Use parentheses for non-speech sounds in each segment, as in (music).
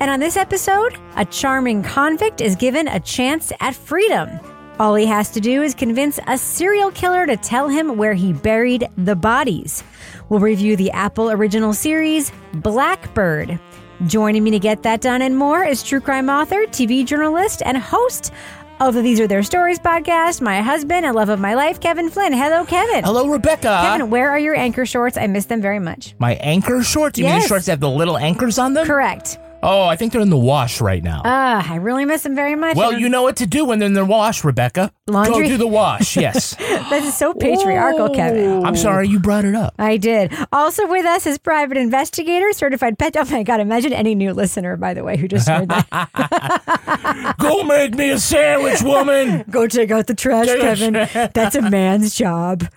And on this episode, a charming convict is given a chance at freedom. All he has to do is convince a serial killer to tell him where he buried the bodies. We'll review the Apple original series, Blackbird. Joining me to get that done and more is true crime author, TV journalist, and host of the These Are Their Stories podcast, my husband and love of my life, Kevin Flynn. Hello, Kevin. Hello, Rebecca. Kevin, where are your anchor shorts? I miss them very much. My anchor shorts? You mean Yes. the shorts that have the little anchors on them? Correct. Oh, I think they're in the wash right now. Ah, I really miss them very much. well, you know what to do when they're in the wash, Rebecca. Laundry? Go do the wash, (laughs) yes. that is so patriarchal, Kevin. I'm sorry you brought it up. I did. Also with us is private investigator, certified pet. Oh (laughs) my God! Imagine any new listener, by the way, who just heard that. (laughs) Go make me a sandwich, woman. Go take out the trash, Kevin. That's a man's job.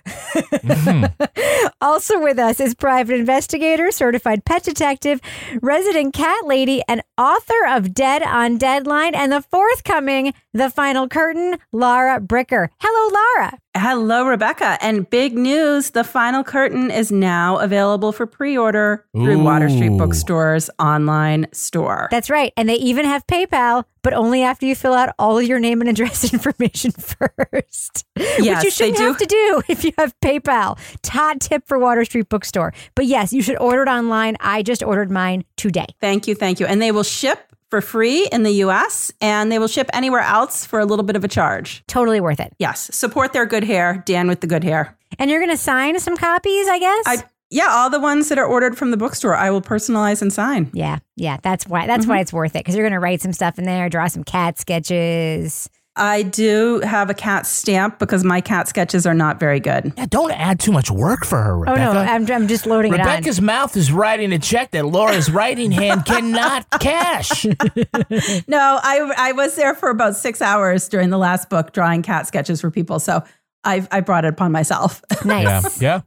also with us is private investigator, certified pet detective, resident cat lady, and author of Dead on Deadline and the forthcoming The Final Curtain, Laura Bricker. Hello, Laura. Hello, Rebecca. And big news the final curtain is now available for pre order through Water Street Bookstore's online store. That's right. And they even have PayPal, but only after you fill out all your name and address (laughs) information first. Which you shouldn't do. have to do (laughs) if you have PayPal. Todd tip for Water Street Bookstore. But yes, you should order it online. I just ordered mine today. Thank you. Thank you. And they will ship for free in the US and they will ship anywhere else for a little bit of a charge. Totally worth it. Yes. Support their good hair, Dan with the good hair. And you're going to sign some copies, I guess? I yeah, all the ones that are ordered from the bookstore, I will personalize and sign. yeah, yeah, that's why that's Mm-hmm. why it's worth it because you're going to write some stuff in there, draw some cat sketches. I do have a cat stamp because my cat sketches are not very good. Yeah, don't add too much work for her, Rebecca. Oh no, I'm, I'm just loading it. Rebecca's mouth is writing a check that Laura's writing hand cannot (laughs) cash. (laughs) No, I I was there for about six hours during the last book drawing cat sketches for people. So I've I brought it upon myself. it on. Nice. yeah.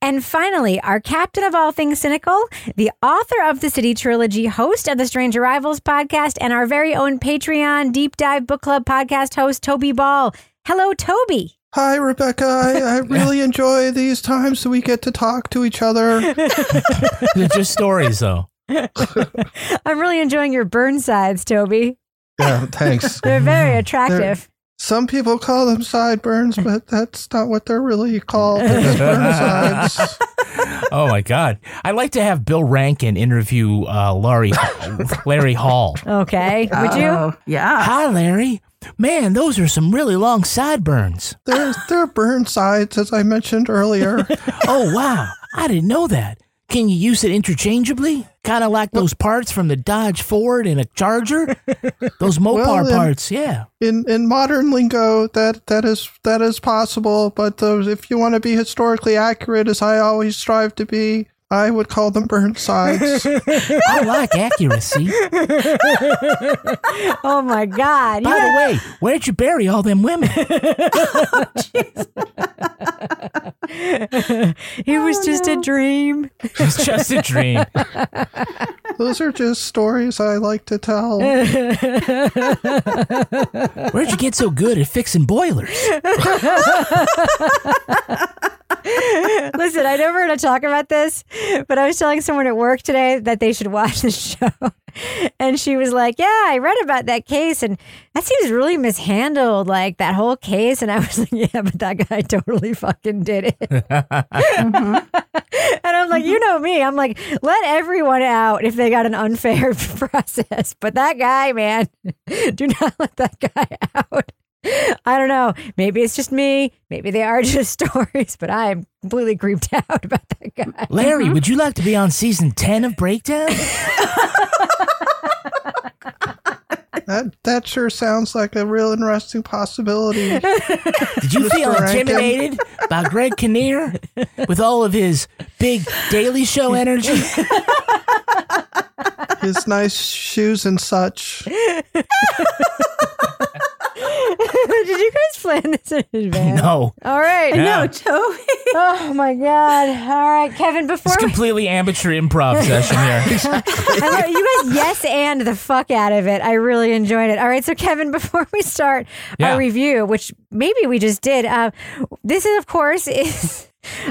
And finally, our captain of all things cynical, the author of the City Trilogy, host of the Strange Arrivals podcast, and our very own Patreon Deep Dive Book Club podcast host, Toby Ball. Hello, Toby. Hi, Rebecca. I, I (laughs) really enjoy these times that we get to talk to each other. (laughs) They're just stories, though. (laughs) I'm really enjoying your burn sides, Toby. Yeah, thanks. They're very attractive. Some people call them sideburns, (laughs) but that's not what they're really called. They're just burn (laughs) sides. Oh my God! I'd like to have Bill Rankin interview uh, Larry Larry Hall. Okay. Would you? Oh, yeah. Hi, Larry. Man, those are some really long sideburns. They're, they're burn sides, as I mentioned earlier. (laughs) Oh wow! I didn't know that. Can you use it interchangeably? Kind of like those parts from the Dodge Ford and a Charger. (laughs) Those Mopar Well, then- parts, yeah. In in modern lingo, that that is that is possible. But uh, if you want to be historically accurate, as I always strive to be, I would call them burn sides. (laughs) I like accuracy. (laughs) Oh my God. By You the way, where'd you bury all them women? (laughs) Oh, it was oh, just a dream. It was just a dream. Those are just stories I like to tell. (laughs) Where'd you get so good at fixing boilers? (laughs) Listen, I never going to talk about this, but I was telling someone at work today that they should watch the show. (laughs) And she was like, Yeah, I read about that case and that seems really mishandled, like that whole case. And I was (laughs) like, Yeah, but that guy (laughs) totally fucking did it. And I'm like, You know me. I'm like, Let everyone out if they got an unfair process. But that guy, man, do not let that guy out. I don't know. Maybe it's just me. Maybe they are just stories, but I am completely creeped (laughs) out about that guy. Larry, mm-hmm. would you like to be on season 10 of Breakdown? That that sure sounds like a real interesting possibility. Did you feel Mr. Rankin. intimidated by Greg Kinnear with all of his big Daily Show energy? His nice shoes and such. (laughs) (laughs) Did you guys plan this in advance? No. All right. Yeah. No, Toby. (laughs) Oh my God. All right, Kevin, before It's we, completely amateur improv (laughs) session here. I know, you guys yes and the fuck out of it. I really enjoyed it. All right, so Kevin, before we start Yeah. our review, which maybe we just did, uh, this is of course is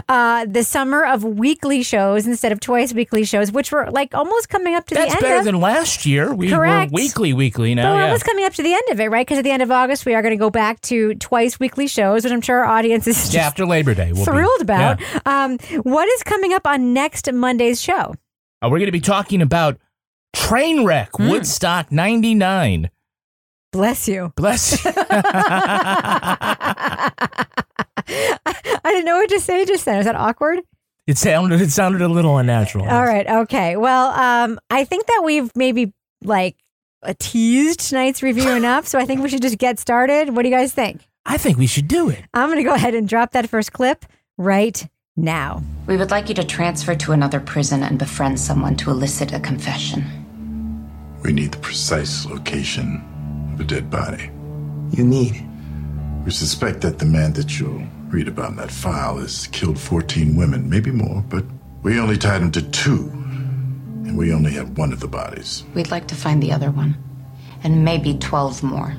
uh, the summer of weekly shows instead of twice weekly shows, which were like almost coming up to That's the end That's better of. than last year. We Correct. were weekly, weekly but now. we're Yeah. almost coming up to the end of it, right? Because at the end of August, we are going to go back to twice weekly shows, which I'm sure our audience is just Yeah, after Labor Day. We'll be- thrilled about. Yeah. Um, what is coming up on next Monday's show? Uh, we're going to be talking about Trainwreck Hmm. Woodstock 99. Bless you. Bless you. (laughs) (laughs) (laughs) I didn't know what to say just then. Is that awkward? it sounded it sounded a little unnatural. All right. Okay. Well, um, I think that we've maybe like uh, teased tonight's review (laughs) enough, so I think we should just get started. What do you guys think? I think we should do it. I'm going to go ahead and drop that first clip right now. We would like you to transfer to another prison and befriend someone to elicit a confession. We need the precise location of a dead body. You need. We suspect that the man that you'll read about in that file has killed 14 women, maybe more, but we only tied him to two. And we only have one of the bodies. We'd like to find the other one, and maybe 12 more.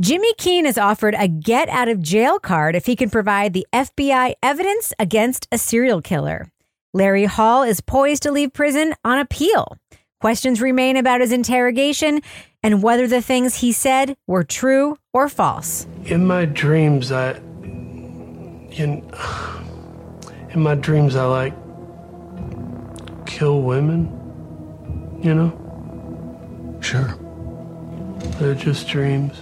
Jimmy Keene is offered a get out of jail card if he can provide the FBI evidence against a serial killer. Larry Hall is poised to leave prison on appeal. Questions remain about his interrogation and whether the things he said were true or false. In my dreams, I. In, in my dreams, I like. kill women. You know? Sure. They're just dreams.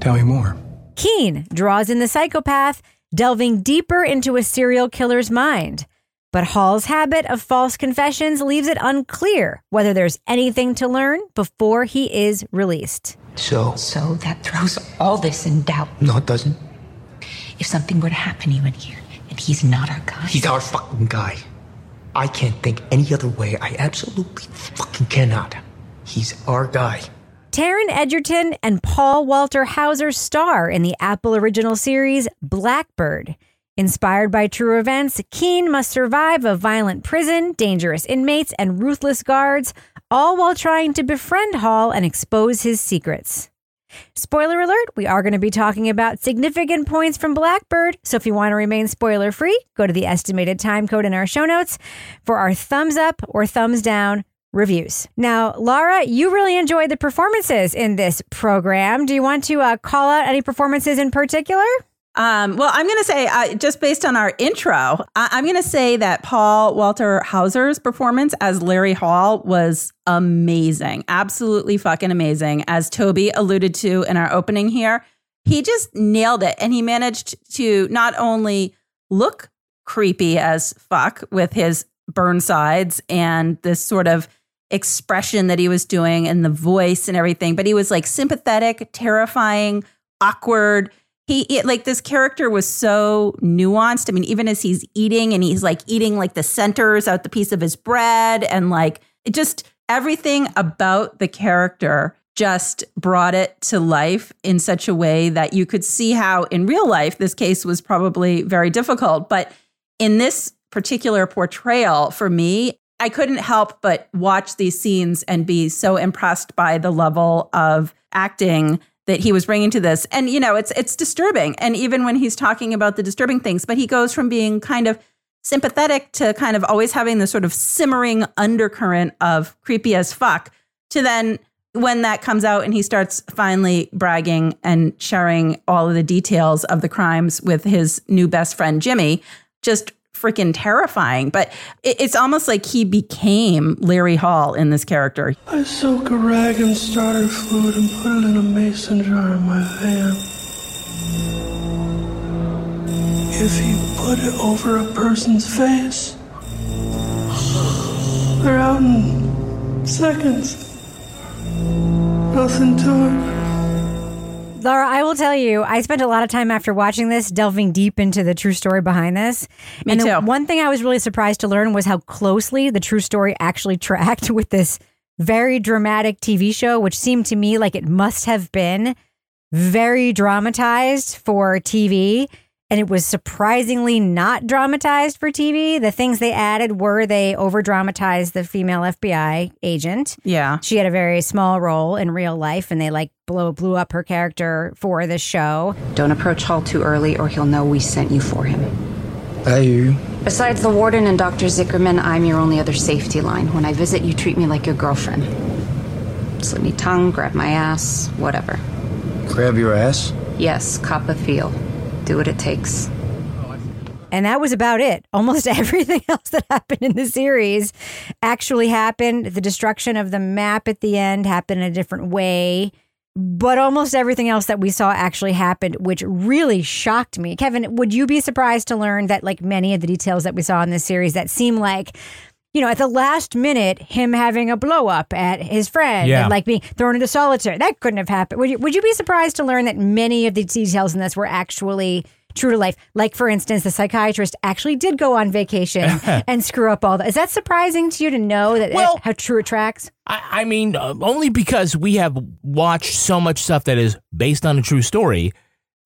Tell me more. Keene draws in the psychopath, delving deeper into a serial killer's mind. But Hall's habit of false confessions leaves it unclear whether there's anything to learn before he is released. So? So that throws all this in doubt. No, it doesn't. If something were to happen to you in here, and he's not our guy. He's our fucking guy. I can't think any other way. I absolutely fucking cannot. He's our guy. Taron Egerton and Paul Walter Hauser star in the Apple original series Blackbird. Inspired by true events, Keene must survive a violent prison, dangerous inmates, and ruthless guards, all while trying to befriend Hall and expose his secrets. Spoiler alert, we are going to be talking about significant points from Blackbird, so if you want to remain spoiler free, go to the estimated time code in our show notes for our thumbs up or thumbs down reviews. Now, Laura, you really enjoyed the performances in this program. Do you want to uh, call out any performances in particular? Um, well, I'm going to say, uh, just based on our intro, I- I'm going to say that Paul Walter Hauser's performance as Larry Hall was amazing. Absolutely fucking amazing. As Toby alluded to in our opening here, he just nailed it. And he managed to not only look creepy as fuck with his burn sides and this sort of expression that he was doing and the voice and everything, but he was like sympathetic, terrifying, awkward he it, like this character was so nuanced. I mean, even as he's eating and he's like eating like the centers out the piece of his bread and like it just everything about the character just brought it to life in such a way that you could see how in real life this case was probably very difficult, but in this particular portrayal for me I couldn't help but watch these scenes and be so impressed by the level of acting that he was bringing to this. And you know, it's it's disturbing. And even when he's talking about the disturbing things, but he goes from being kind of sympathetic to kind of always having this sort of simmering undercurrent of creepy as fuck to then when that comes out and he starts finally bragging and sharing all of the details of the crimes with his new best friend Jimmy, just freaking terrifying. But it's almost like he became Larry Hall in this character. I soak a rag in starter fluid and put it in a mason jar in my van. If you put it over a person's face, they're out in seconds. Nothing to it. Laura, I will tell you, I spent a lot of time after watching this delving deep into the true story behind this. Me and too. one thing I was really surprised to learn was how closely the true story actually (laughs) tracked with this very dramatic TV show, which seemed to me like it must have been very dramatized for TV. And it was surprisingly not dramatized for TV. The things they added were they over dramatized the female FBI agent. Yeah. She had a very small role in real life and they like blow blew up her character for the show. Don't approach Hall too early or he'll know we sent you for him. I hear you. Besides the warden and Dr. Zickerman, I'm your only other safety line. When I visit, you treat me like your girlfriend. Slit me tongue, grab my ass, whatever. Grab your ass? Yes, cop a feel. Do what it takes. And that was about it. (laughs) Almost everything else that happened in the series actually happened. The destruction of the map at the end happened in a different way. But almost everything else that we saw actually happened, which really shocked me. Kevin, would you be surprised to learn that, like many of the details that we saw in this series, that seem like, you know, at the last minute, him having a blow up at his friend Yeah. and like being thrown into solitary, that couldn't have happened. Would you, would you be surprised to learn that many of the details in this were actually true to life? Like, for instance, the psychiatrist actually did go on vacation (laughs) and screw up all that. Is that surprising to you to know that Well- how true it tracks? I, I mean, uh, only because we have watched so much stuff that is based on a true story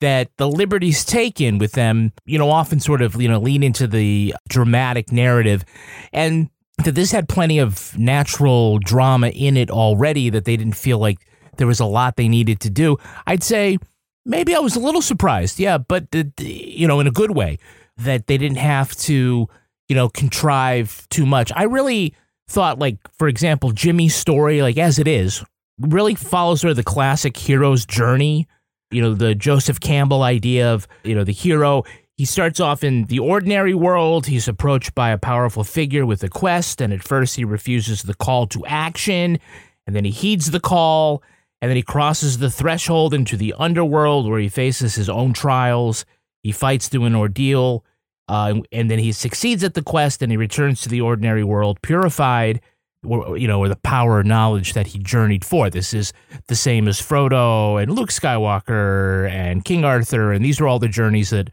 that the liberties taken with them, you know, often sort of, you know, lean into the dramatic narrative. And that this had plenty of natural drama in it already, that they didn't feel like there was a lot they needed to do. I'd say maybe I was a little surprised. Yeah, but, the, the- you know, in a good way, that they didn't have to, you know, contrive too much. I really thought, like, for example, Jimmy's story, like as it is, really follows sort of the classic hero's journey. You know, the Joseph Campbell idea of, you know, the hero. He starts off in the ordinary world. He's approached by a powerful figure with a quest, and at first he refuses the call to action, and then he heeds the call, and then he crosses the threshold into the underworld where he faces his own trials. He fights through an ordeal, uh, and then he succeeds at the quest, and he returns to the ordinary world purified, you know, or the power and knowledge that he journeyed for. This is the same as Frodo and Luke Skywalker and King Arthur, and these are all the journeys that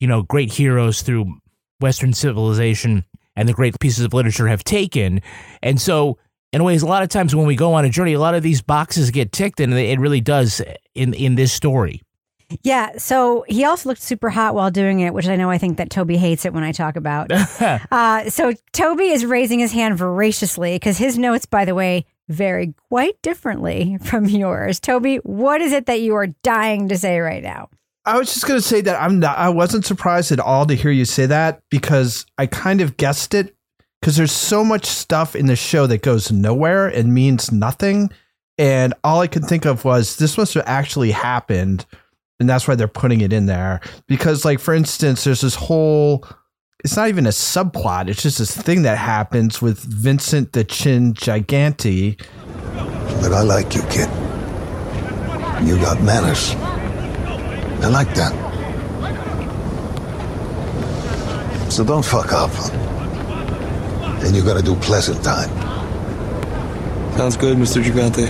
you know great heroes through Western civilization and the great pieces of literature have taken. And so, in ways, a lot of times when we go on a journey, a lot of these boxes get ticked, and it really does in in this story. Yeah. So he also looked super hot while doing it, which I know I think that Toby hates it when I talk about. (laughs) uh, so Toby is raising his hand voraciously because his notes, by the way, vary quite differently (laughs) from yours. Toby, what is it that you are dying to say right now? I was just gonna say that I'm not. I wasn't surprised at all to hear you say that because I kind of guessed it because there's so much stuff in the show that goes nowhere and means nothing, and all I could think of was this must have actually happened, and that's why they're putting it in there. Because, like for instance, there's this whole. It's not even a subplot. It's just this thing that happens with Vincent the Chin Gigante. But I like you, kid. You got manners. I like that. So don't fuck up. And you gotta do pleasant time. Sounds good, Mr. Gigante.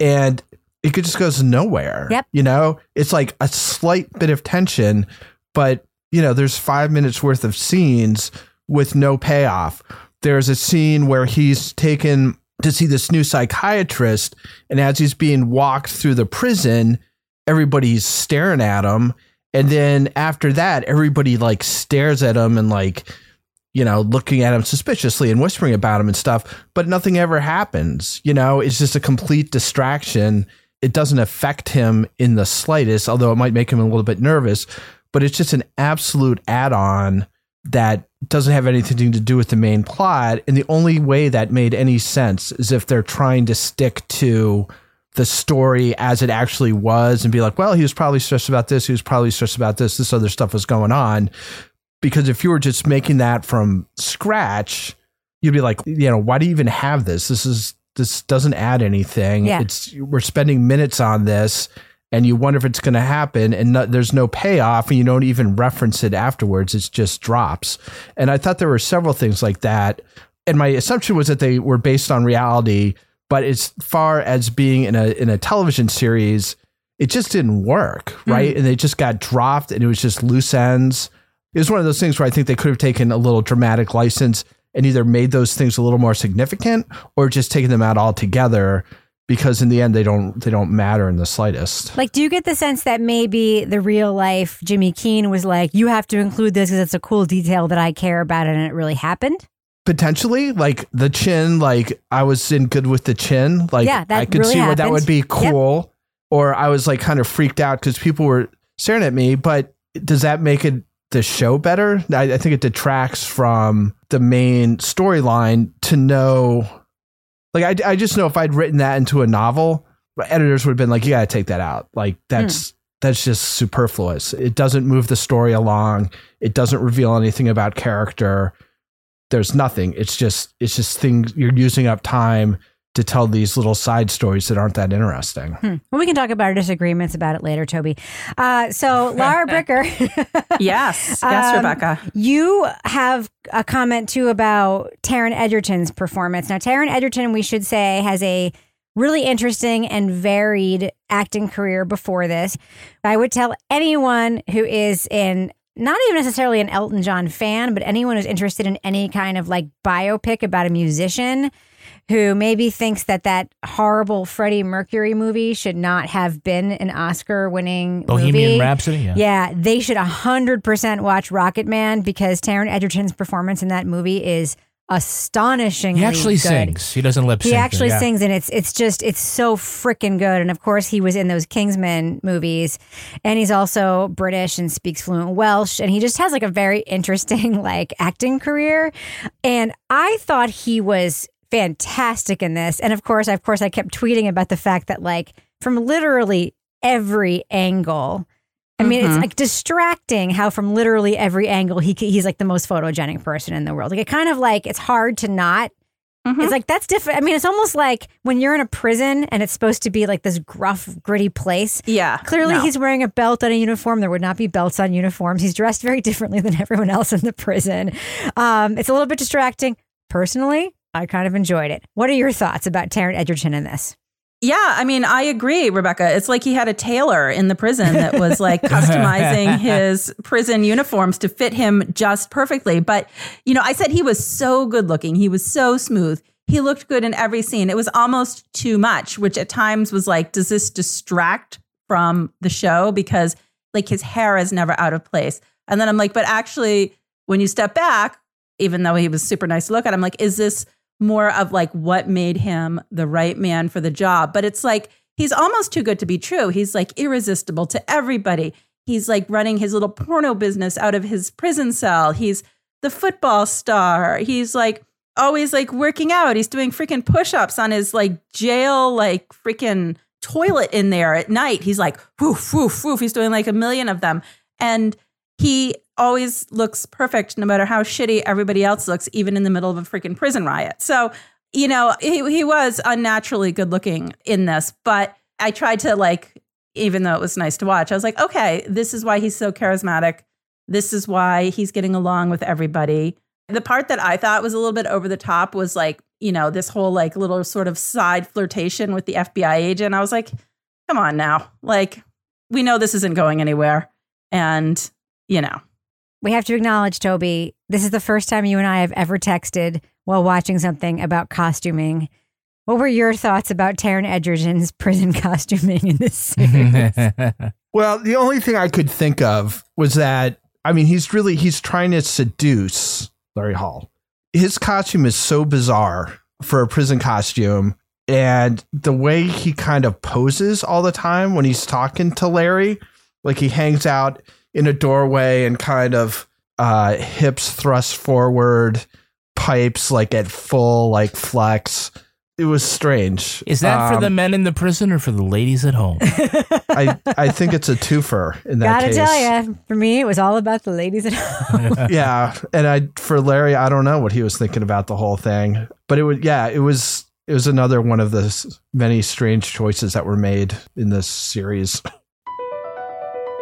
and it could- just goes nowhere. Yep. You know, it's like a slight bit of tension, but you know, there's five minutes worth of scenes with no payoff. There's a scene where he's taken to see this new psychiatrist, and as he's being walked through the prison, everybody's staring at him. And then after that, everybody like stares at him and like, you know, looking at him suspiciously and whispering about him and stuff, but nothing ever happens. You know, it's just a complete distraction. It doesn't affect him in the slightest, although it might make him a little bit nervous, but it's just an absolute add on that doesn't have anything to do with the main plot. And the only way that made any sense is if they're trying to stick to the story as it actually was and be like, well, he was probably stressed about this. He was probably stressed about this. This other stuff was going on because if you were just making that from scratch, you'd be like, you know, why do you even have this? This is this doesn't add anything. Yeah. It's we're spending minutes on this, and you wonder if it's going to happen, and no, there's no payoff, and you don't even reference it afterwards. It just drops. And I thought there were several things like that, and my assumption was that they were based on reality. But as far as being in a in a television series, it just didn't work, hmm. right? And they just got dropped, and it was just loose ends it was one of those things where I think they could have taken a little dramatic license and either made those things a little more significant or just taken them out altogether because in the end they don't they don't matter in the slightest. Like, do you get the sense that maybe the real life Jimmy Keene was like, you have to include this because it's a cool detail that I care about and it really happened? Potentially, like the chin, like I was in good with the chin. Like Yeah, that I could really see where that would be Yep. cool. Or I was like kind of freaked out because people were staring at me. But does that make it the show better? I, I think it detracts from the main storyline to know. Like I, I just know if I'd written that into a novel, editors would have been like, "You got to take that out." Like hmm. that's that's just superfluous. It doesn't move the story along. It doesn't reveal anything about character. There's nothing. It's just it's just things you're using up time to tell these little side stories that aren't that interesting. Hmm. Well, we can talk about our disagreements about it later, Toby. Uh, so, (laughs) Laura Bricker. (laughs) yes. Yes, Um, Rebecca. You have a comment too about Taron Egerton's performance. Now, Taron Egerton, we should say, has a really interesting and varied acting career before this. I would tell anyone who is in not even necessarily an Elton John fan, but anyone who's interested in any kind of like biopic about a musician who maybe thinks that that horrible Freddie Mercury movie should not have been an Oscar winning Bohemian movie. Rhapsody, yeah. Yeah, they should 100% watch Rocket Man because Taron Egerton's performance in that movie is astonishingly He actually good. sings. He doesn't lip sync. He actually yeah. sings, and it's it's just it's so freaking good. And of course, he was in those Kingsman movies, and he's also British and speaks fluent Welsh, and he just has like a very interesting (laughs) like acting career. And I thought he was fantastic in this. And of course, of course, I kept tweeting about the fact that like from literally every angle. I mean, it's Mhm. like distracting how from literally every angle he he's like the most photogenic person in the world. Like it kind of like it's hard to not it's like that's different. I mean, it's almost like when you're in a prison and it's supposed to be like this gruff, gritty place. Yeah. Clearly, no. he's wearing a belt on a uniform. There would not be belts on uniforms. He's dressed very differently than (laughs) everyone else in the prison. Um, it's a little bit distracting. Personally, I kind of enjoyed it. What are your thoughts about Taron Egerton in this? Yeah, I mean, I agree, Rebecca. It's like he had a tailor in the prison that was like (laughs) customizing his prison uniforms to fit him just perfectly. But, you know, I said he was so good looking. He was so smooth. He looked good in every scene. It was almost too much, which at times was like, does this distract from the show? Because like his hair is never out of place. And then I'm like, but actually, when you step back, even though he was super nice to look at, I'm like, is this more of like what made him the right man for the job? But it's like he's almost too good to be true. He's like irresistible to everybody. He's like running his little porno business out of his prison cell. He's the football star. He's like always like working out. He's doing freaking push-ups on his like jail like freaking toilet in there at night. He's like woof woof woof. He's doing like a million of them. And he always looks perfect no matter how shitty everybody else looks, even in the middle of a freaking prison riot. So, you know, he, he was unnaturally good looking in this, but I tried to like, even though it was nice to watch, I was like, okay, this is why he's so charismatic. This is why he's getting along with everybody. The part that I thought was a little bit over the top was like, you know, this whole like little sort of side flirtation with the FBI agent. I was like, come on now. Like, we know this isn't going anywhere. And, you know, We have to acknowledge, Toby, this is the first time you and I have ever texted while watching something about costuming. What were your thoughts about Taron Egerton's (laughs) prison costuming in this series? (laughs) Well, the only thing I could think of was that I mean he's really he's trying to seduce Larry Hall. His costume is so bizarre for a prison costume. And the way he kind of poses all the time when he's talking to Larry, like he hangs out in a doorway and kind of uh, hips thrust forward, pipes like at full like flex. It was strange. Is that for Um, the men in the prison or for the ladies at home? (laughs) I I think it's a twofer in that Gotta case. tell you, for me, it was all about the ladies at home. (laughs) (laughs) yeah, and I for Larry, I don't know what he was thinking about the whole thing, but it was yeah, it was it was another one of the many strange choices that were made in this series.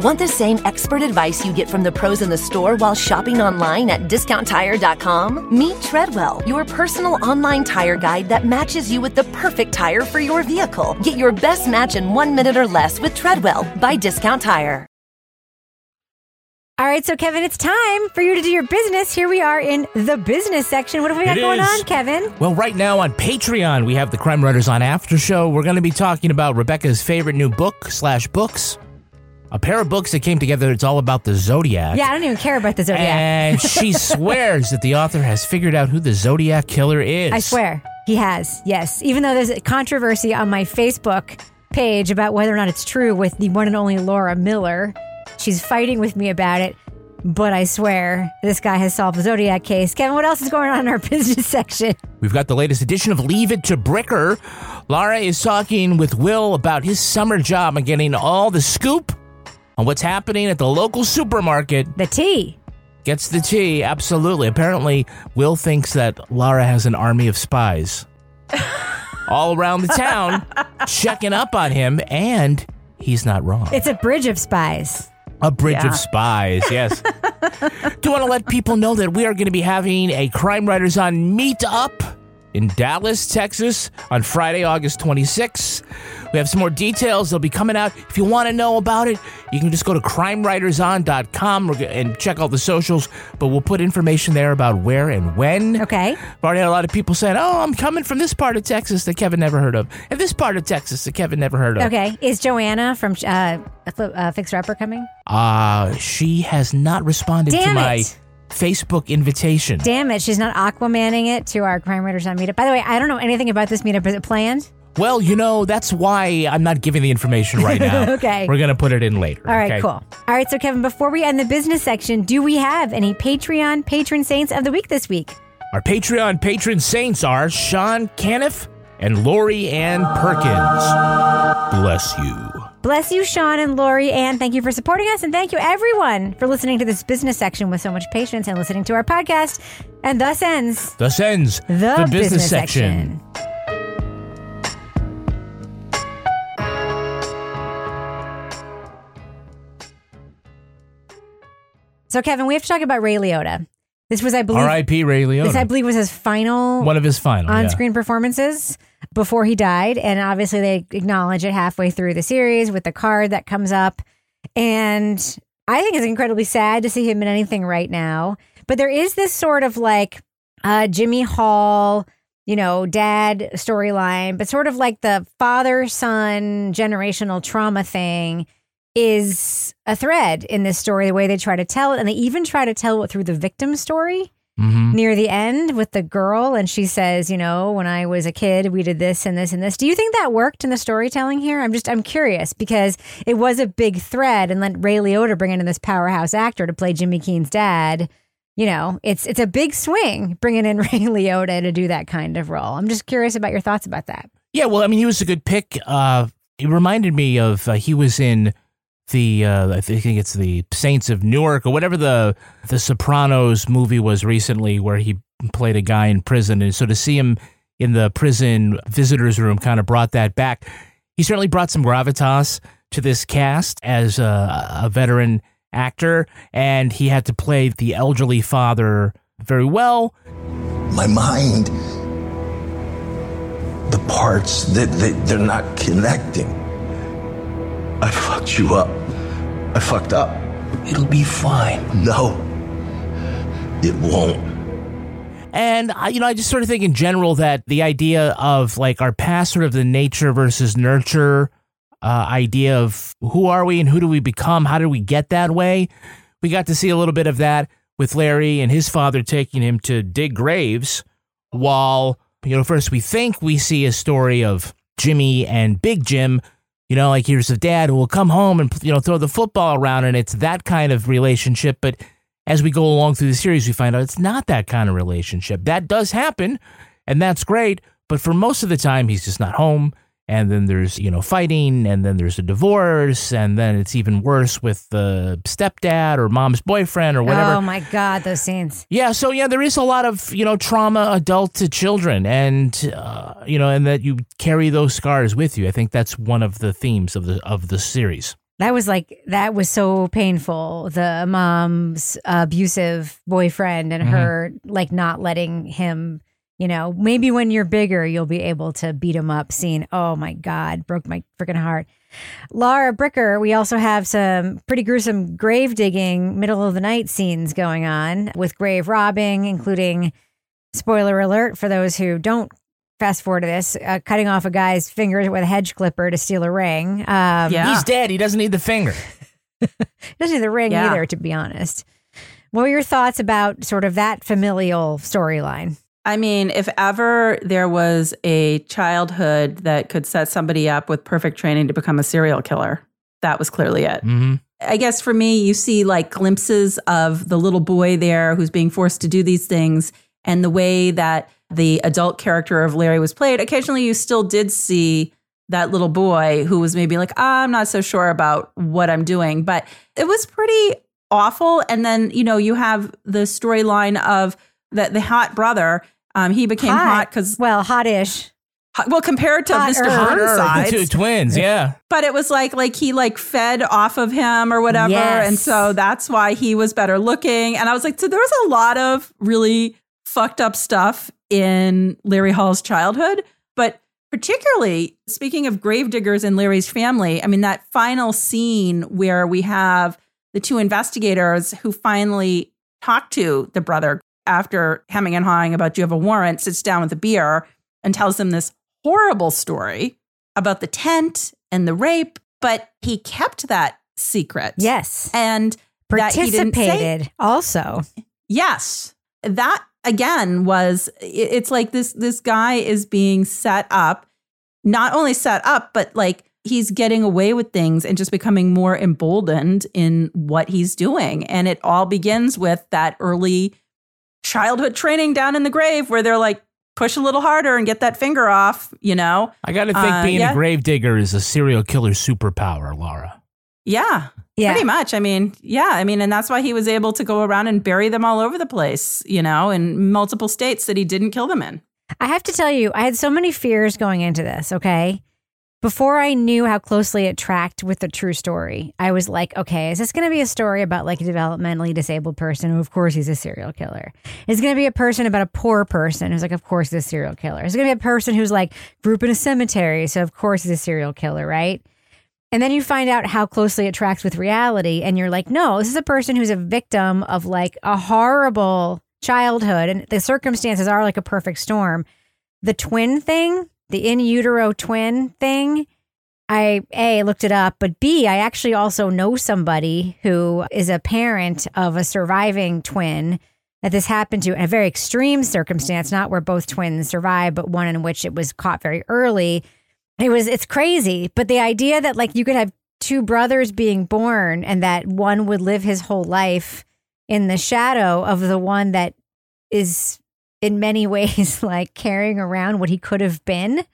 Want the same expert advice you get from the pros in the store while shopping online at discounttire.com? Meet Treadwell, your personal online tire guide that matches you with the perfect tire for your vehicle. Get your best match in one minute or less with Treadwell by Discount Tire. All right, so Kevin, it's time for you to do your business. Here we are in the business section. What have we got It going is. on, Kevin? Well, right now on Patreon, we have the Crime Writers on After Show. We're going to be talking about Rebecca's favorite new book slash books, a pair of books that came together. It's all about the Zodiac. Yeah, I don't even care about the Zodiac. And she (laughs) swears that the author has figured out who the Zodiac killer is. I swear he has. Yes, even though there's a controversy on my Facebook page about whether or not it's true with the one and only Laura Miller. She's fighting with me about it, but I swear this guy has solved the Zodiac case. Kevin, what else is going on in our (laughs) business section? We've got the latest edition of Leave It to Bricker. Laura is talking with Will about his summer job and getting all the scoop on what's happening at the local supermarket. The tea. Gets the tea, absolutely. Apparently, Will thinks that Lara has an army of spies (laughs) all around the town checking up on him, and he's not wrong. It's a bridge of spies. A bridge Yeah. of spies, yes. (laughs) Do you want to let people know that we are going to be having a Crime Writers on Meetup in Dallas, Texas on Friday, August 26th. We have some more details. They'll be coming out. If you want to know about it, you can just go to crimewriterson.com and check out the socials, but we'll put information there about where and when. Okay. I've already had a lot of people saying, oh, I'm coming from this part of Texas that Kevin never heard of, and this part of Texas that Kevin never heard of. Okay, is Joanna from uh, uh, Fixer Upper coming? Uh, she has not responded to Damn my it. Facebook invitation. Damn it, she's not Aquamanning it to our Crime Writers on Meetup. By the way, I don't know anything about this meetup. Is it planned? Well, you know, that's why I'm not giving the information right (laughs) now. Okay. We're going to put it in later. All right, okay? cool. All right, so Kevin, before we end the business section, do we have any Patreon patron saints of the week this week? Our Patreon patron saints are Sean Caniff and Lori Ann Perkins. Bless you. Bless you, Sean and Lori, and thank you for supporting us, and thank you everyone for listening to this business section with so much patience and listening to our podcast. And thus ends Thus ends the, business, section. So, Kevin, we have to talk about Ray Liotta. This was, I believe, R.I.P. Ray Liotta. This, I believe, was his final One of his final. on-screen performances before he died, and obviously they acknowledge it halfway through the series with the card that comes up. And I think it's incredibly sad to see him in anything right now. But there is this sort of like uh, Jimmy Hall, you know, dad storyline, but sort of like the father son generational trauma thing is a thread in this story, the way they try to tell it. And they even try to tell it through the victim story Mm-hmm. near the end with the girl. And she says, you know, when I was a kid, we did this and this and this. Do you think that worked in the storytelling here? I'm just, I'm curious because it was a big thread. And then Ray Liotta bringing in this powerhouse actor to play Jimmy Keene's dad. You know, it's it's a big swing bringing in (laughs) Ray Liotta to do that kind of role. I'm just curious about your thoughts about that. Yeah, well, I mean, he was a good pick. Uh, it reminded me of uh, he was in the uh, I think it's the Saints of Newark or whatever the the Sopranos movie was recently, where he played a guy in prison, and so to see him in the prison visitors room kind of brought that back. He certainly brought some gravitas to this cast as a, a veteran actor, and he had to play the elderly father very well. My mind, the parts that they, they're not connecting. I fucked you up. I fucked up. It'll be fine. No, it won't. And I, you know, I just sort of think in general that the idea of like our past, sort of the nature versus nurture uh, idea of who are we and who do we become? How do we get that way? We got to see a little bit of that with Larry and his father taking him to dig graves, while you know, first we think we see a story of Jimmy and Big Jim. You know, like here's a dad who will come home and you know throw the football around, and it's that kind of relationship, but as we go along through the series, we find out it's not that kind of relationship. That does happen, and that's great. But for most of the time, he's just not home. And then there's, you know, fighting, and then there's a divorce, and then it's even worse with the stepdad or mom's boyfriend or whatever. Oh my God, those scenes. Yeah, so yeah, there is a lot of you know trauma, adult to children, and uh, you know, and that you carry those scars with you. I think that's one of the themes of the of the series. That was like that was so painful. The mom's abusive boyfriend and Mhm. her like not letting him, you know, maybe when you're bigger you'll be able to beat him up scene. Oh my god, broke my freaking heart. Laura Bricker, we also have some pretty gruesome grave digging, middle of the night scenes going on with grave robbing, including spoiler alert for those who don't fast forward to this, uh, cutting off a guy's finger with a hedge clipper to steal a ring. Um, He's dead. He doesn't need the finger. (laughs) he doesn't need the ring Yeah. either, to be honest. What were your thoughts about sort of that familial storyline? I mean, if ever there was a childhood that could set somebody up with perfect training to become a serial killer, that was clearly it. Mm-hmm. I guess for me, you see like glimpses of the little boy there who's being forced to do these things and the way that the adult character of Larry was played. Occasionally, you still did see that little boy who was maybe like, "Ah, I'm not so sure about what I'm doing, but it was pretty awful. And then, you know, you have the storyline of the, the hot brother. Um, he became hot because, well, hot-ish. well, compared to Hotter. Mr. Burnside, The two twins, yeah. but it was like like he like fed off of him or whatever Yes. and so that's why he was better looking and i was like so there was a lot of really fucked up stuff in larry hall's childhood but particularly speaking of gravediggers in larry's family i mean that final scene where we have the two investigators who finally talk to the brother after hemming and hawing about do you have a warrant sits down with a beer and tells them this horrible story about the tent and the rape, but he kept that secret. Yes. And that he didn't say- Participated also. Yes. That again was it's like this this guy is being set up, not only set up, but like he's getting away with things and just becoming more emboldened in what he's doing. And it all begins with that early childhood training down in the grave where they're like, push a little harder and get that finger off, you know? I got to think Uh, being yeah. a gravedigger is a serial killer superpower, Laura. Yeah. Yeah. Pretty much. I mean, yeah. I mean, and that's why he was able to go around and bury them all over the place, you know, in multiple states that he didn't kill them in. I have to tell you, I had so many fears going into this, okay? Before I knew how closely it tracked with the true story, I was like, okay, is this going to be a story about like a developmentally disabled person who, of course, he's a serial killer? Is it going to be a person about a poor person who's like, of course, he's a serial killer? Is it going to be a person who's like, grew up in a cemetery, so of course he's a serial killer, right? And then you find out how closely it tracks with reality, and you're like, no, this is a person who's a victim of like a horrible childhood, and the circumstances are like a perfect storm. The twin thing, the in utero twin thing, I A looked it up, but B, I actually also know somebody who is a parent of a surviving twin that this happened to in a very extreme circumstance, not where both twins survived, but one in which it was caught very early. It was it's crazy, but the idea that like you could have two brothers being born and that one would live his whole life in the shadow of the one that is in many (laughs) ways like carrying around what he could have been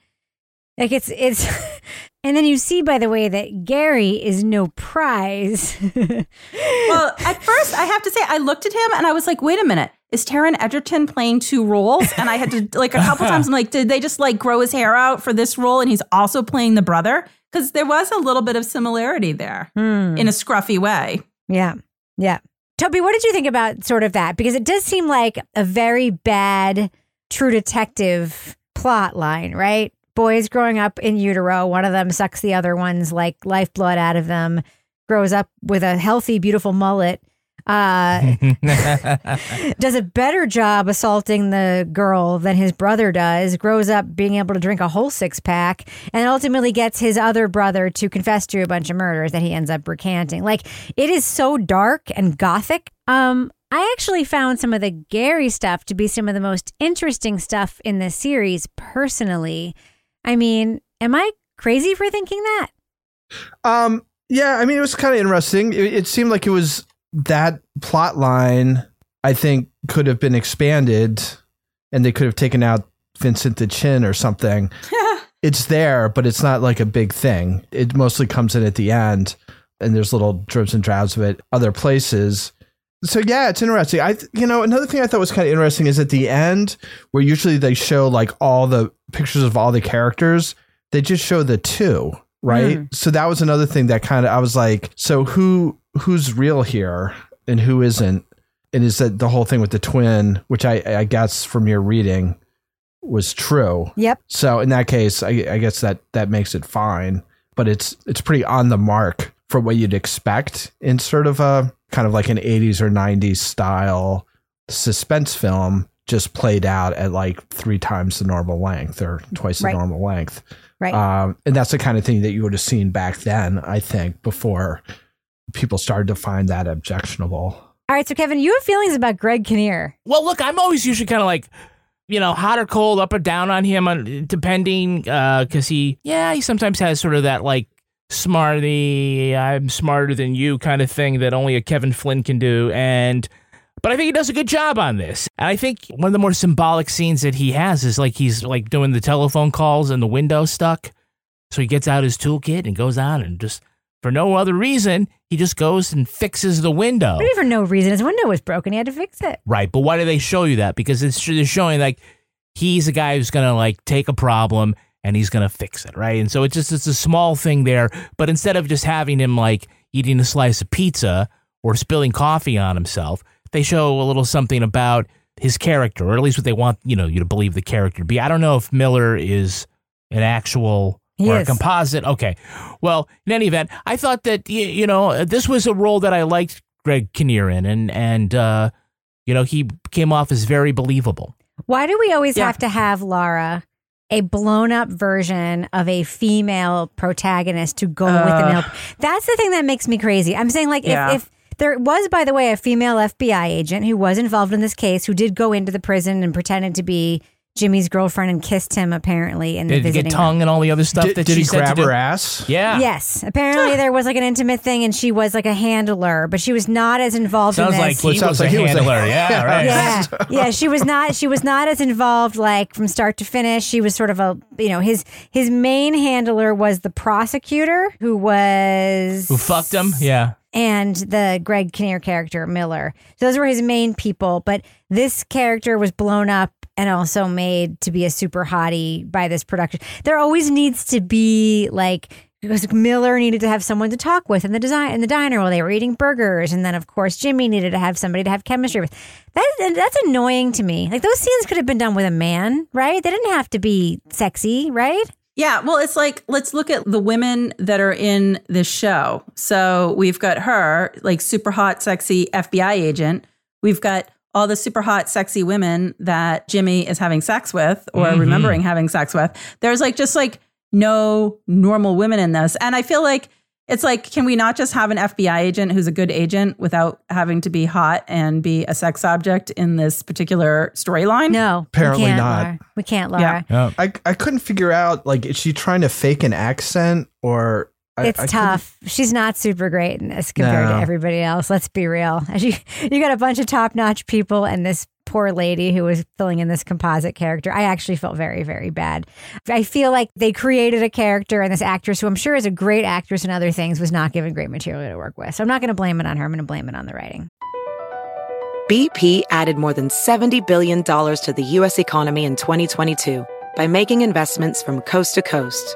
Like it's it's (laughs) and then you see by the way that Gary is no prize. (laughs) well, at first I have to say I looked at him and I was like, wait a minute. Is Taron Egerton playing two roles? And I had to like a couple times I'm like, did they just like grow his hair out for this role and he's also playing the brother? Because there was a little bit of similarity there Hmm. in a scruffy way. Yeah. Yeah. Toby, what did you think about sort of that? Because it does seem like a very bad true detective plot line, right? Boys growing up in utero, one of them sucks the other one's like lifeblood out of them, grows up with a healthy, beautiful mullet. Uh, (laughs) does a better job assaulting the girl than his brother does, grows up being able to drink a whole six pack, and ultimately gets his other brother to confess to a bunch of murders that he ends up recanting. Like it is so dark and gothic. Um, I actually found some of the Gary stuff to be some of the most interesting stuff in this series personally. I mean, am I crazy for thinking that? Um, yeah, I mean, it was kind of interesting. It, it seemed like it was that plot line. I think could have been expanded, and they could have taken out Vincent the Chin or something. (laughs) it's there, but it's not like a big thing. It mostly comes in at the end, and there's little dribs and drabs of it other places. So yeah, it's interesting. I you know another thing I thought was kind of interesting is at the end where usually they show like all the pictures of all the characters, they just show the two, right? Mm. So that was another thing that kind of I was like, so who who's real here and who isn't? And is that the whole thing with the twin, which I I guess from your reading was true. Yep. So in that case, I, I guess that that makes it fine, but it's it's pretty on the mark for what you'd expect in sort of a kind of like an 80s or 90s style suspense film just played out at like three times the normal length or twice Right. the normal length. Right. Um, and that's the kind of thing that you would have seen back then, I think, before people started to find that objectionable. All right, so Kevin, you have feelings about Greg Kinnear. Well, look, I'm always usually kind of like, you know, hot or cold, up or down on him, on, depending, uh, because he, yeah, he sometimes has sort of that like smarty, I'm smarter than you kind of thing that only a Kevin Flynn can do, and. But I think he does a good job on this. And I think one of the more symbolic scenes that he has is like he's like doing the telephone calls and the window stuck. So he gets out his toolkit and goes out and just for no other reason, he just goes and fixes the window. Maybe for no reason. His window was broken. He had to fix it. Right, but why do they show you that? Because it's they're showing like he's a guy who's gonna like take a problem and he's gonna fix it, right? And so it's just it's a small thing there, but instead of just having him like eating a slice of pizza or spilling coffee on himself, they show a little something about his character, or at least what they want you know you to believe the character to be. I don't know if Miller is an actual He or a composite. Okay, well, in any event, I thought that y- you know this was a role that I liked Greg Kinnear in, and and uh, you know he came off as very believable. Why do we always have to have Laura, a blown up version of a female protagonist to go with the Uh. male? That's the thing that makes me crazy. I'm saying, like, Yeah. if, if there was, by the way, a female FBI agent who was involved in this case, who did go into the prison and pretended to be Jimmy's girlfriend and kissed him apparently in the Did he visiting get room. tongue and all the other stuff Did- that did she he said grab to do? her ass? Yeah. Yes, apparently there was like an intimate thing, and she was like a handler, but she was not as involved Sounds in like this. he was a handler. Yeah, right. yeah, yeah. She was not. She was not as involved, like from start to finish. She was sort of a, you know, his his main handler was the prosecutor, who was Who fucked him? Yeah. and the Greg Kinnear character Miller. Those were his main people, but this character was blown up and also made to be a super hottie by this production. There always needs to be like because Miller needed to have someone to talk with in the design in the diner while they were eating burgers, and then of course Jimmy needed to have somebody to have chemistry with. That that's annoying to me. Like those scenes could have been done with a man, right? They didn't have to be sexy, right? Yeah, well, it's like let's look at the women that are in this show. So we've got her, like super hot, sexy FBI agent. We've got all the super hot, sexy women that Jimmy is having sex with or Mhm. remembering having sex with. There's like just like no normal women in this. And I feel like it's like, can we not just have an FBI agent who's a good agent without having to be hot and be a sex object in this particular storyline? No, Apparently not. We can't, Laura. I, I couldn't figure out like is she trying to fake an accent or I- It's I couldn't- tough. She's not super great in this compared No. to everybody else. Let's be real. (laughs) You, you got a bunch of top notch people, and this poor lady who was filling in this composite character. I actually felt very, very bad. I feel like they created a character and this actress, who I'm sure is a great actress and other things, was not given great material to work with. So I'm not going to blame it on her. I'm going to blame it on the writing. BP added more than $70 billion to the U.S. economy in 2022 by making investments from coast to coast.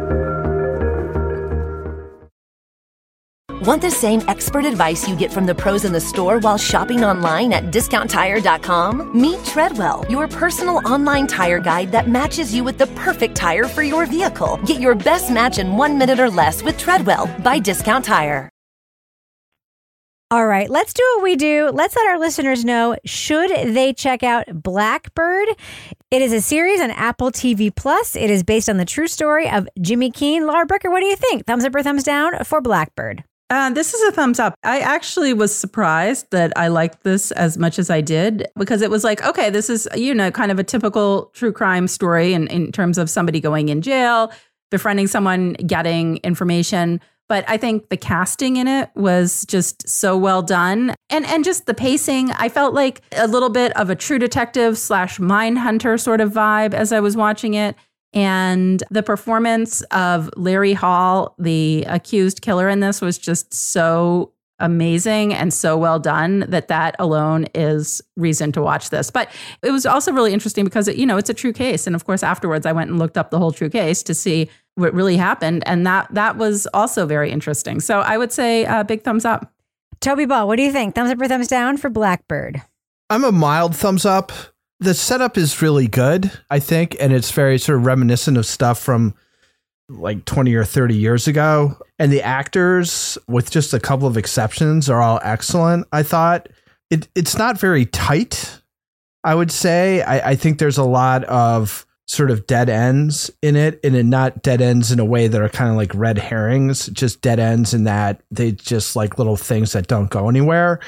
Want the same expert advice you get from the pros in the store while shopping online at discounttire.com? Meet Treadwell, your personal online tire guide that matches you with the perfect tire for your vehicle. Get your best match in one minute or less with Treadwell by Discount Tire. All right, let's do what we do. Let's let our listeners know should they check out Blackbird. It is a series on Apple TV Plus. It is based on the true story of Jimmy Keene. Laura Bricker, what do you think? Thumbs up or thumbs down for Blackbird? Uh, this is a thumbs up. I actually was surprised that I liked this as much as I did because it was like, okay, this is, you know, kind of a typical true crime story in, in terms of somebody going in jail, befriending someone, getting information. But I think the casting in it was just so well done. And and just the pacing, I felt like a little bit of a true detective slash Mindhunter sort of vibe as I was watching it. And the performance of Larry Hall, the accused killer in this, was just so amazing and so well done that that alone is reason to watch this. But it was also really interesting because it, you know it's a true case, and of course afterwards I went and looked up the whole true case to see what really happened, and that that was also very interesting. So I would say uh, big thumbs up. Toby Ball, what do you think? Thumbs up or thumbs down for Blackbird? I'm a mild thumbs up. The setup is really good, I think, and it's very sort of reminiscent of stuff from like 20 or 30 years ago. And the actors, with just a couple of exceptions, are all excellent, I thought. It, it's not very tight, I would say. I, I think there's a lot of sort of dead ends in it, and not dead ends in a way that are kind of like red herrings, just dead ends in that they just like little things that don't go anywhere.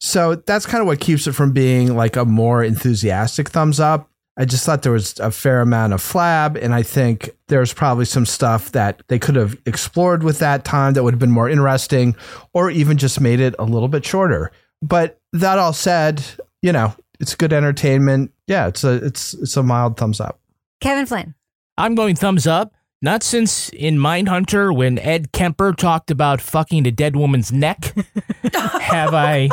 So that's kind of what keeps it from being like a more enthusiastic thumbs up. I just thought there was a fair amount of flab, and I think there's probably some stuff that they could have explored with that time that would have been more interesting, or even just made it a little bit shorter. But that all said, you know, it's good entertainment. Yeah, it's a it's it's a mild thumbs up. Kevin Flynn. I'm going thumbs up. Not since in Mindhunter when Ed Kemper talked about fucking a dead woman's neck (laughs) have I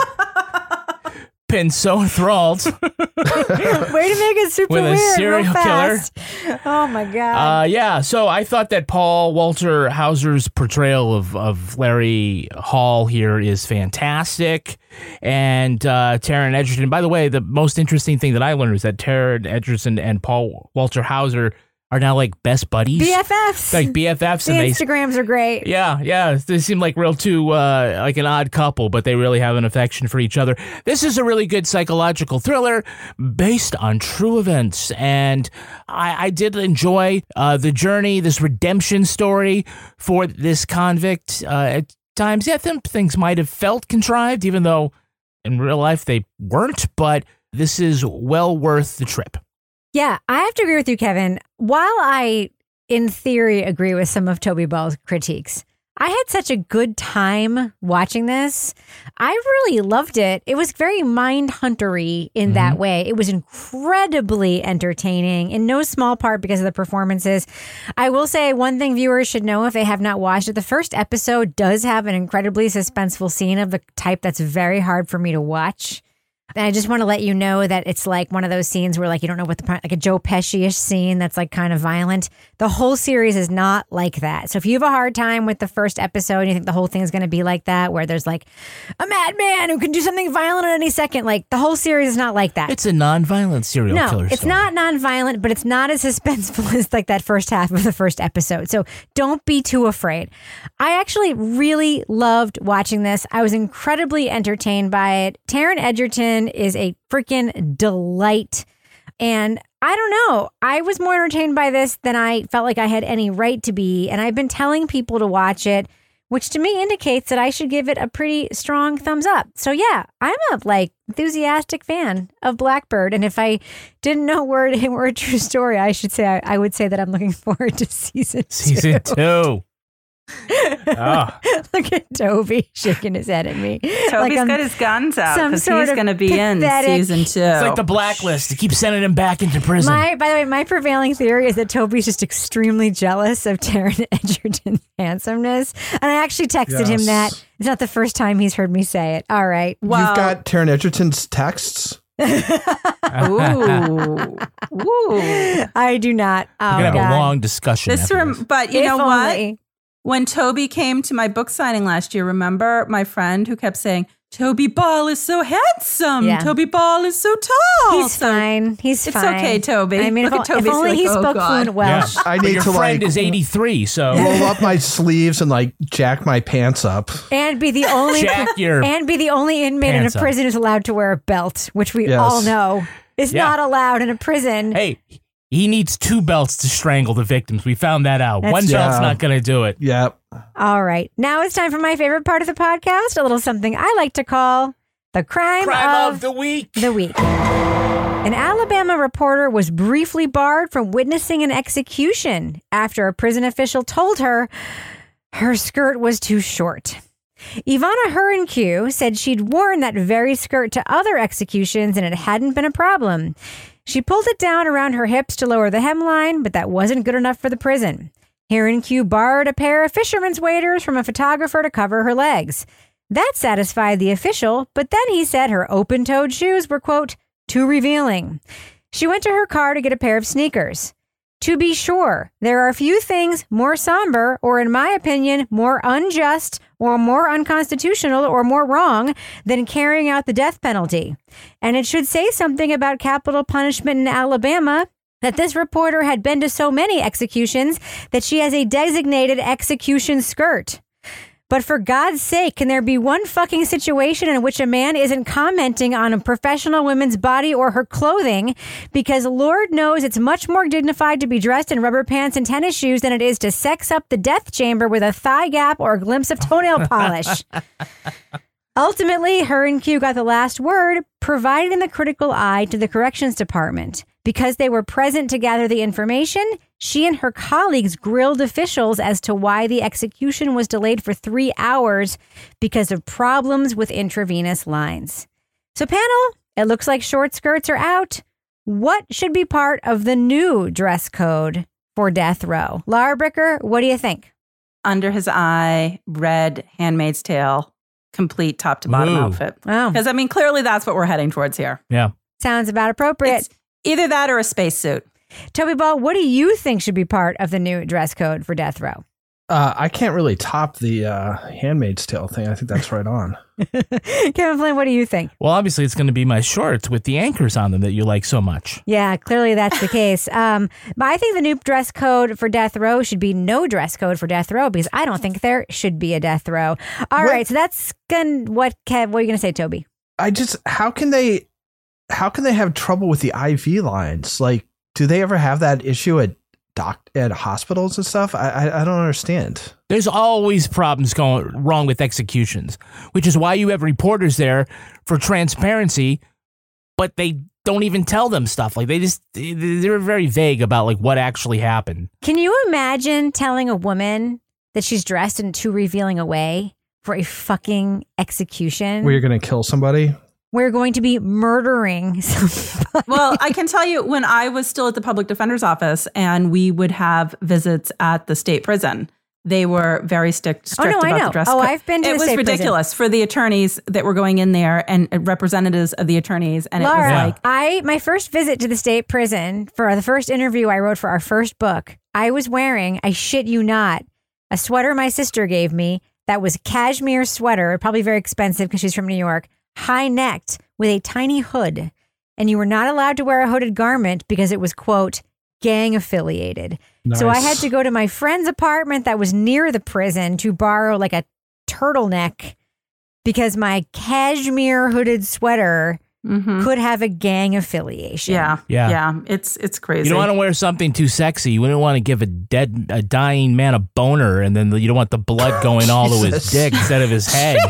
been so enthralled (laughs) Way to make it super with a weird. serial real killer. Oh my god. Uh, yeah, so I thought that Paul Walter Hauser's portrayal of, of Larry Hall here is fantastic. And uh, Taron Egerton, by the way, the most interesting thing that I learned is that Taron Egerton and Paul Walter Hauser are now like best buddies. BFFs. Like BFFs. the and they, Instagrams are great. yeah, yeah. They seem like real two, uh, like an odd couple, but they really have an affection for each other. This is a really good psychological thriller based on true events, and I, I did enjoy uh, the journey, this redemption story for this convict. Uh, at times, yeah, things might have felt contrived, even though in real life they weren't. But this is well worth the trip. Yeah, I have to agree with you, Kevin. While I, in theory, agree with some of Toby Ball's critiques, I had such a good time watching this. I really loved it. It was very mind huntery in that mm-hmm. way. It was incredibly entertaining, in no small part because of the performances. I will say one thing viewers should know if they have not watched it: the first episode does have an incredibly suspenseful scene of the type that's very hard for me to watch. And I just want to let you know that it's like one of those scenes where like you don't know what the like a Joe Pesci-ish scene that's like kind of violent. The whole series is not like that. So if you have a hard time with the first episode and you think the whole thing is going to be like that, where there's like a madman who can do something violent at any second, like the whole series is not like that. It's a non-violent serial no, killer. it's story. not non-violent, but it's not as (laughs) suspenseful as like that first half of the first episode. So don't be too afraid. I actually really loved watching this. I was incredibly entertained by it. Taron Is a freaking delight. And I don't know. I was more entertained by this than I felt like I had any right to be. And I've been telling people to watch it, which to me indicates that I should give it a pretty strong thumbs up. So yeah, I'm a like enthusiastic fan of Blackbird. And if I didn't know word it were a true story, I should say I, I would say that I'm looking (laughs) forward to season two. Season two. Ah. (laughs) Look at Toby (laughs) shaking his head at me. Toby's I'm got his guns out because he's going to be in season two. It's like the blacklist. You keep sending him back into prison. My, by the way, my prevailing theory is that Toby's just extremely jealous of Taron (laughs) Egerton's handsomeness, and I actually texted him that. It's not the first time he's heard me say it. All right, Well, You've got Taron Egerton's texts. Ooh. Ooh. I do not. Oh, We're gonna have God. a long discussion. This after rem- but you If know only. What? When Toby came to my book signing last year, remember my friend who kept saying, Toby Ball is so handsome. Yeah. Toby Ball is so tall. He's So fine. He's it's fine. It's okay, Toby. I mean, if, Look at if only like, he "Oh, spoke God." fluent Welsh. Yeah. I But need your to friend like is 83, so (laughs) roll up my sleeves and like jack my pants up. And be the only Jack your and be the only inmate in a pants up. prison who's allowed to wear a belt, which we Yes. all know is Yeah. not allowed in a prison. hey, he needs two belts to strangle the victims. We found that out. That's One true. belt's Yeah. not going to do it. Yep. All right. Now it's time for my favorite part of the podcast, a little something I like to call the crime, Crime of, of the week. the week. An Alabama reporter was briefly barred from witnessing an execution after a prison official told her her skirt was too short. Ivana Hrynkiw said she'd worn that very skirt to other executions and it hadn't been a problem. She pulled it down around her hips to lower the hemline, but that wasn't good enough for the prison. Hrynkiw borrowed a pair of fisherman's waders from a photographer to cover her legs. That satisfied the official, but then he said her open toed shoes were, quote, too revealing. She went to her car to get a pair of sneakers. To be sure, there are few things more somber, or in my opinion, more unjust, or more unconstitutional, or more wrong than carrying out the death penalty. And it should say something about capital punishment in Alabama that this reporter had been to so many executions that she has a designated execution skirt. But for God's sake, can there be one fucking situation in which a man isn't commenting on a professional woman's body or her clothing? Because Lord knows it's much more dignified to be dressed in rubber pants and tennis shoes than it is to sex up the death chamber with a thigh gap or a glimpse of toenail polish. (laughs) Ultimately, Hrynkiw got the last word, providing the critical eye to the corrections department. Because they were present to gather the information, she and her colleagues grilled officials as to why the execution was delayed for three hours because of problems with intravenous lines. So, panel, it looks like short skirts are out. What should be part of the new dress code for death row? Laura Bricker, what do you think? Under his eye, red Handmaid's Tale, complete top to bottom Ooh. outfit. Oh, Because I mean, clearly that's what we're heading towards here. Yeah. sounds about appropriate. It's either that or a spacesuit. Toby Ball, what do you think should be part of the new dress code for death row? Uh, I can't really top the uh, Handmaid's Tale thing. I think that's right on. (laughs) Kevin Flynn, what do you think? Well, obviously, it's going to be my shorts with the anchors on them that you like so much. Yeah, clearly that's the case. (laughs) Um, but I think the new dress code for death row should be no dress code for death row because I don't think there should be a death row. All right, What- so that's gonna what Kev. What are you gonna say, Toby? I just how can they how can they have trouble with the IV lines? Like, do they ever have that issue at doc at hospitals and stuff? I I, I don't understand. There's always problems going wrong with executions, which is why you have reporters there for transparency, but they don't even tell them stuff. Like they just they're very vague about like what actually happened. Can you imagine telling a woman that she's dressed in too revealing a way for a fucking execution? Where you're gonna kill somebody? We're going to be murdering (laughs) somebody. well, I can tell you when I was still at the public defender's office and we would have visits at the state prison, they were very strict, oh, strict Oh, no, I know. the dress oh, code. Oh, I've been to It the was state prison. It was ridiculous for the attorneys that were going in there and representatives of the attorneys, and Laura, it was like I my first visit to the state prison for the first interview I wrote for our first book, I was wearing, I shit you not, a sweater my sister gave me that was cashmere sweater, probably very expensive because she's from New York, high necked with a tiny hood. And you were not allowed to wear a hooded garment because it was, quote, gang affiliated. So I had to go to my friend's apartment that was near the prison to borrow like a turtleneck because my cashmere hooded sweater mm-hmm. could have a gang affiliation. yeah, Yeah. yeah. It's it's crazy. You don't want to wear something too sexy. You wouldn't want to give a dead, a dying man a boner, and then you don't want the blood going all to his dick instead of his head. (laughs)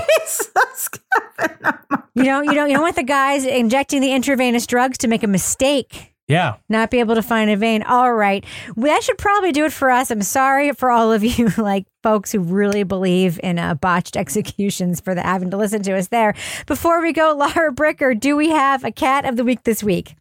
You don't you don't you don't want the guys injecting the intravenous drugs to make a mistake. Yeah. Not be able to find a vein. All right. Well, that should probably do it for us. I'm sorry for all of you, (laughs) like folks who really believe in uh, botched executions for the having to listen to us there. Before we go, (laughs) Laura Bricker, do we have a cat of the week this week?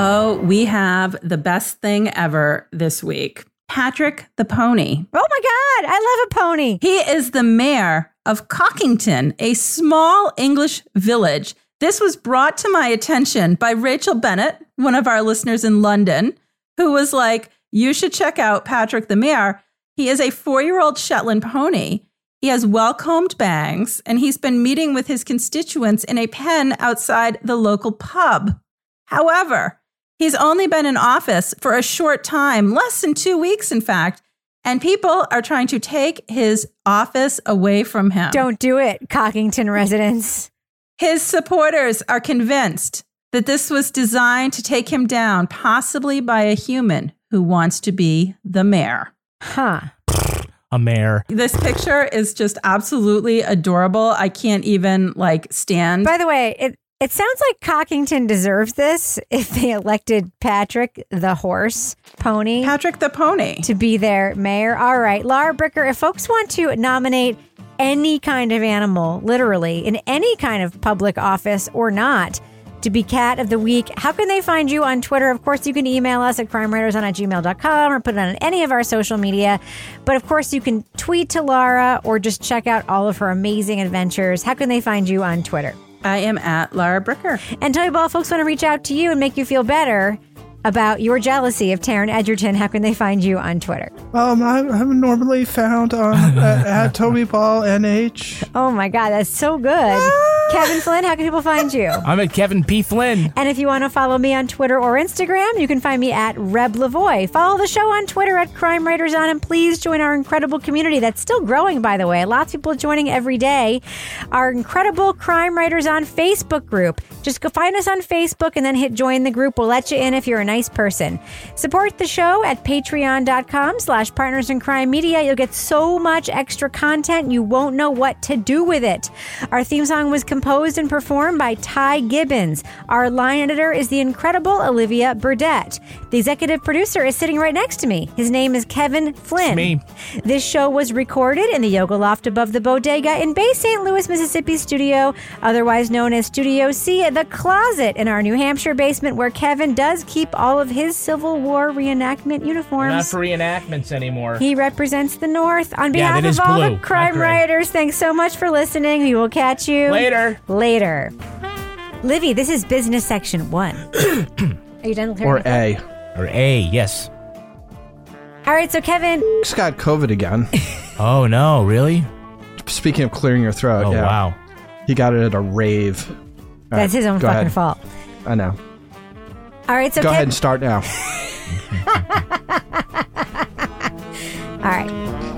Oh, we have the best thing ever this week. Patrick the pony. Oh my God, I love a pony. He is the mayor of Cockington, a small English village. This was brought to my attention by Rachel Bennett, one of our listeners in London, who was like, You should check out Patrick the mayor. He is a four year old Shetland pony. He has well combed bangs, and he's been meeting with his constituents in a pen outside the local pub. However, he's only been in office for a short time, less than two weeks, in fact, and people are trying to take his office away from him. Don't do it, Cockington residents. His supporters are convinced that this was designed to take him down, possibly by a human who wants to be the mayor. Huh. A mayor. This picture is just absolutely adorable. I can't even like stand. By the way, it it sounds like Cockington deserves this (laughs) if they elected Patrick the horse pony. Patrick the pony. To be their mayor. All right. Laura Bricker, if folks want to nominate any kind of animal, literally, in any kind of public office or not, to be cat of the week, how can they find you on Twitter? Of course, you can email us at crimewriterson at gmail.com or put it on any of our social media. But of course, you can tweet to Laura or just check out all of her amazing adventures. How can they find you on Twitter? I am at Laura Bricker. And tell you about folks want to reach out to you and make you feel better about your jealousy of Taron Egerton. How can they find you on Twitter? Um, I'm, I'm normally found on uh, (laughs) at Toby Ball NH. Oh my God, that's so good. Kevin Flynn, how can people find you? (laughs) I'm at Kevin P. Flynn. And if you want to follow me on Twitter or Instagram, you can find me at Reb Lavoy. Follow the show on Twitter at Crime Writers On, and please join our incredible community that's still growing, by the way. Lots of people joining every day. Our incredible Crime Writers On Facebook group. Just go find us on Facebook and then hit join the group. We'll let you in if you're a nice person. Support the show at patreon.com slash partners in crime media. You'll get so much extra content you won't know what to do with it. Our theme song was composed and performed by Ty Gibbons. Our line editor is the incredible Olivia Burdett. The executive producer is sitting right next to me. His name is Kevin Flynn. me. This show was recorded in the yoga loft above the bodega in Bay St. Louis, Mississippi studio, otherwise known as Studio C, the closet in our New Hampshire basement where Kevin does keep all of his Civil War reenactment uniforms. Not for reenactments anymore. He represents the North. On behalf that is of all blue, the crime gray. writers, thanks so much for listening. We will catch you Later. Later. Livy, this is business section one. (clears throat) Are you done? clearing Or your throat? A. Or A, yes. All right, so Kevin. He's got COVID again. (laughs) Oh, no, really? Speaking of clearing your throat. Oh, yeah. wow. He got it at a rave. All That's right, his own fucking ahead. fault. I know. All right, so go Kev- ahead and start now. (laughs) All right.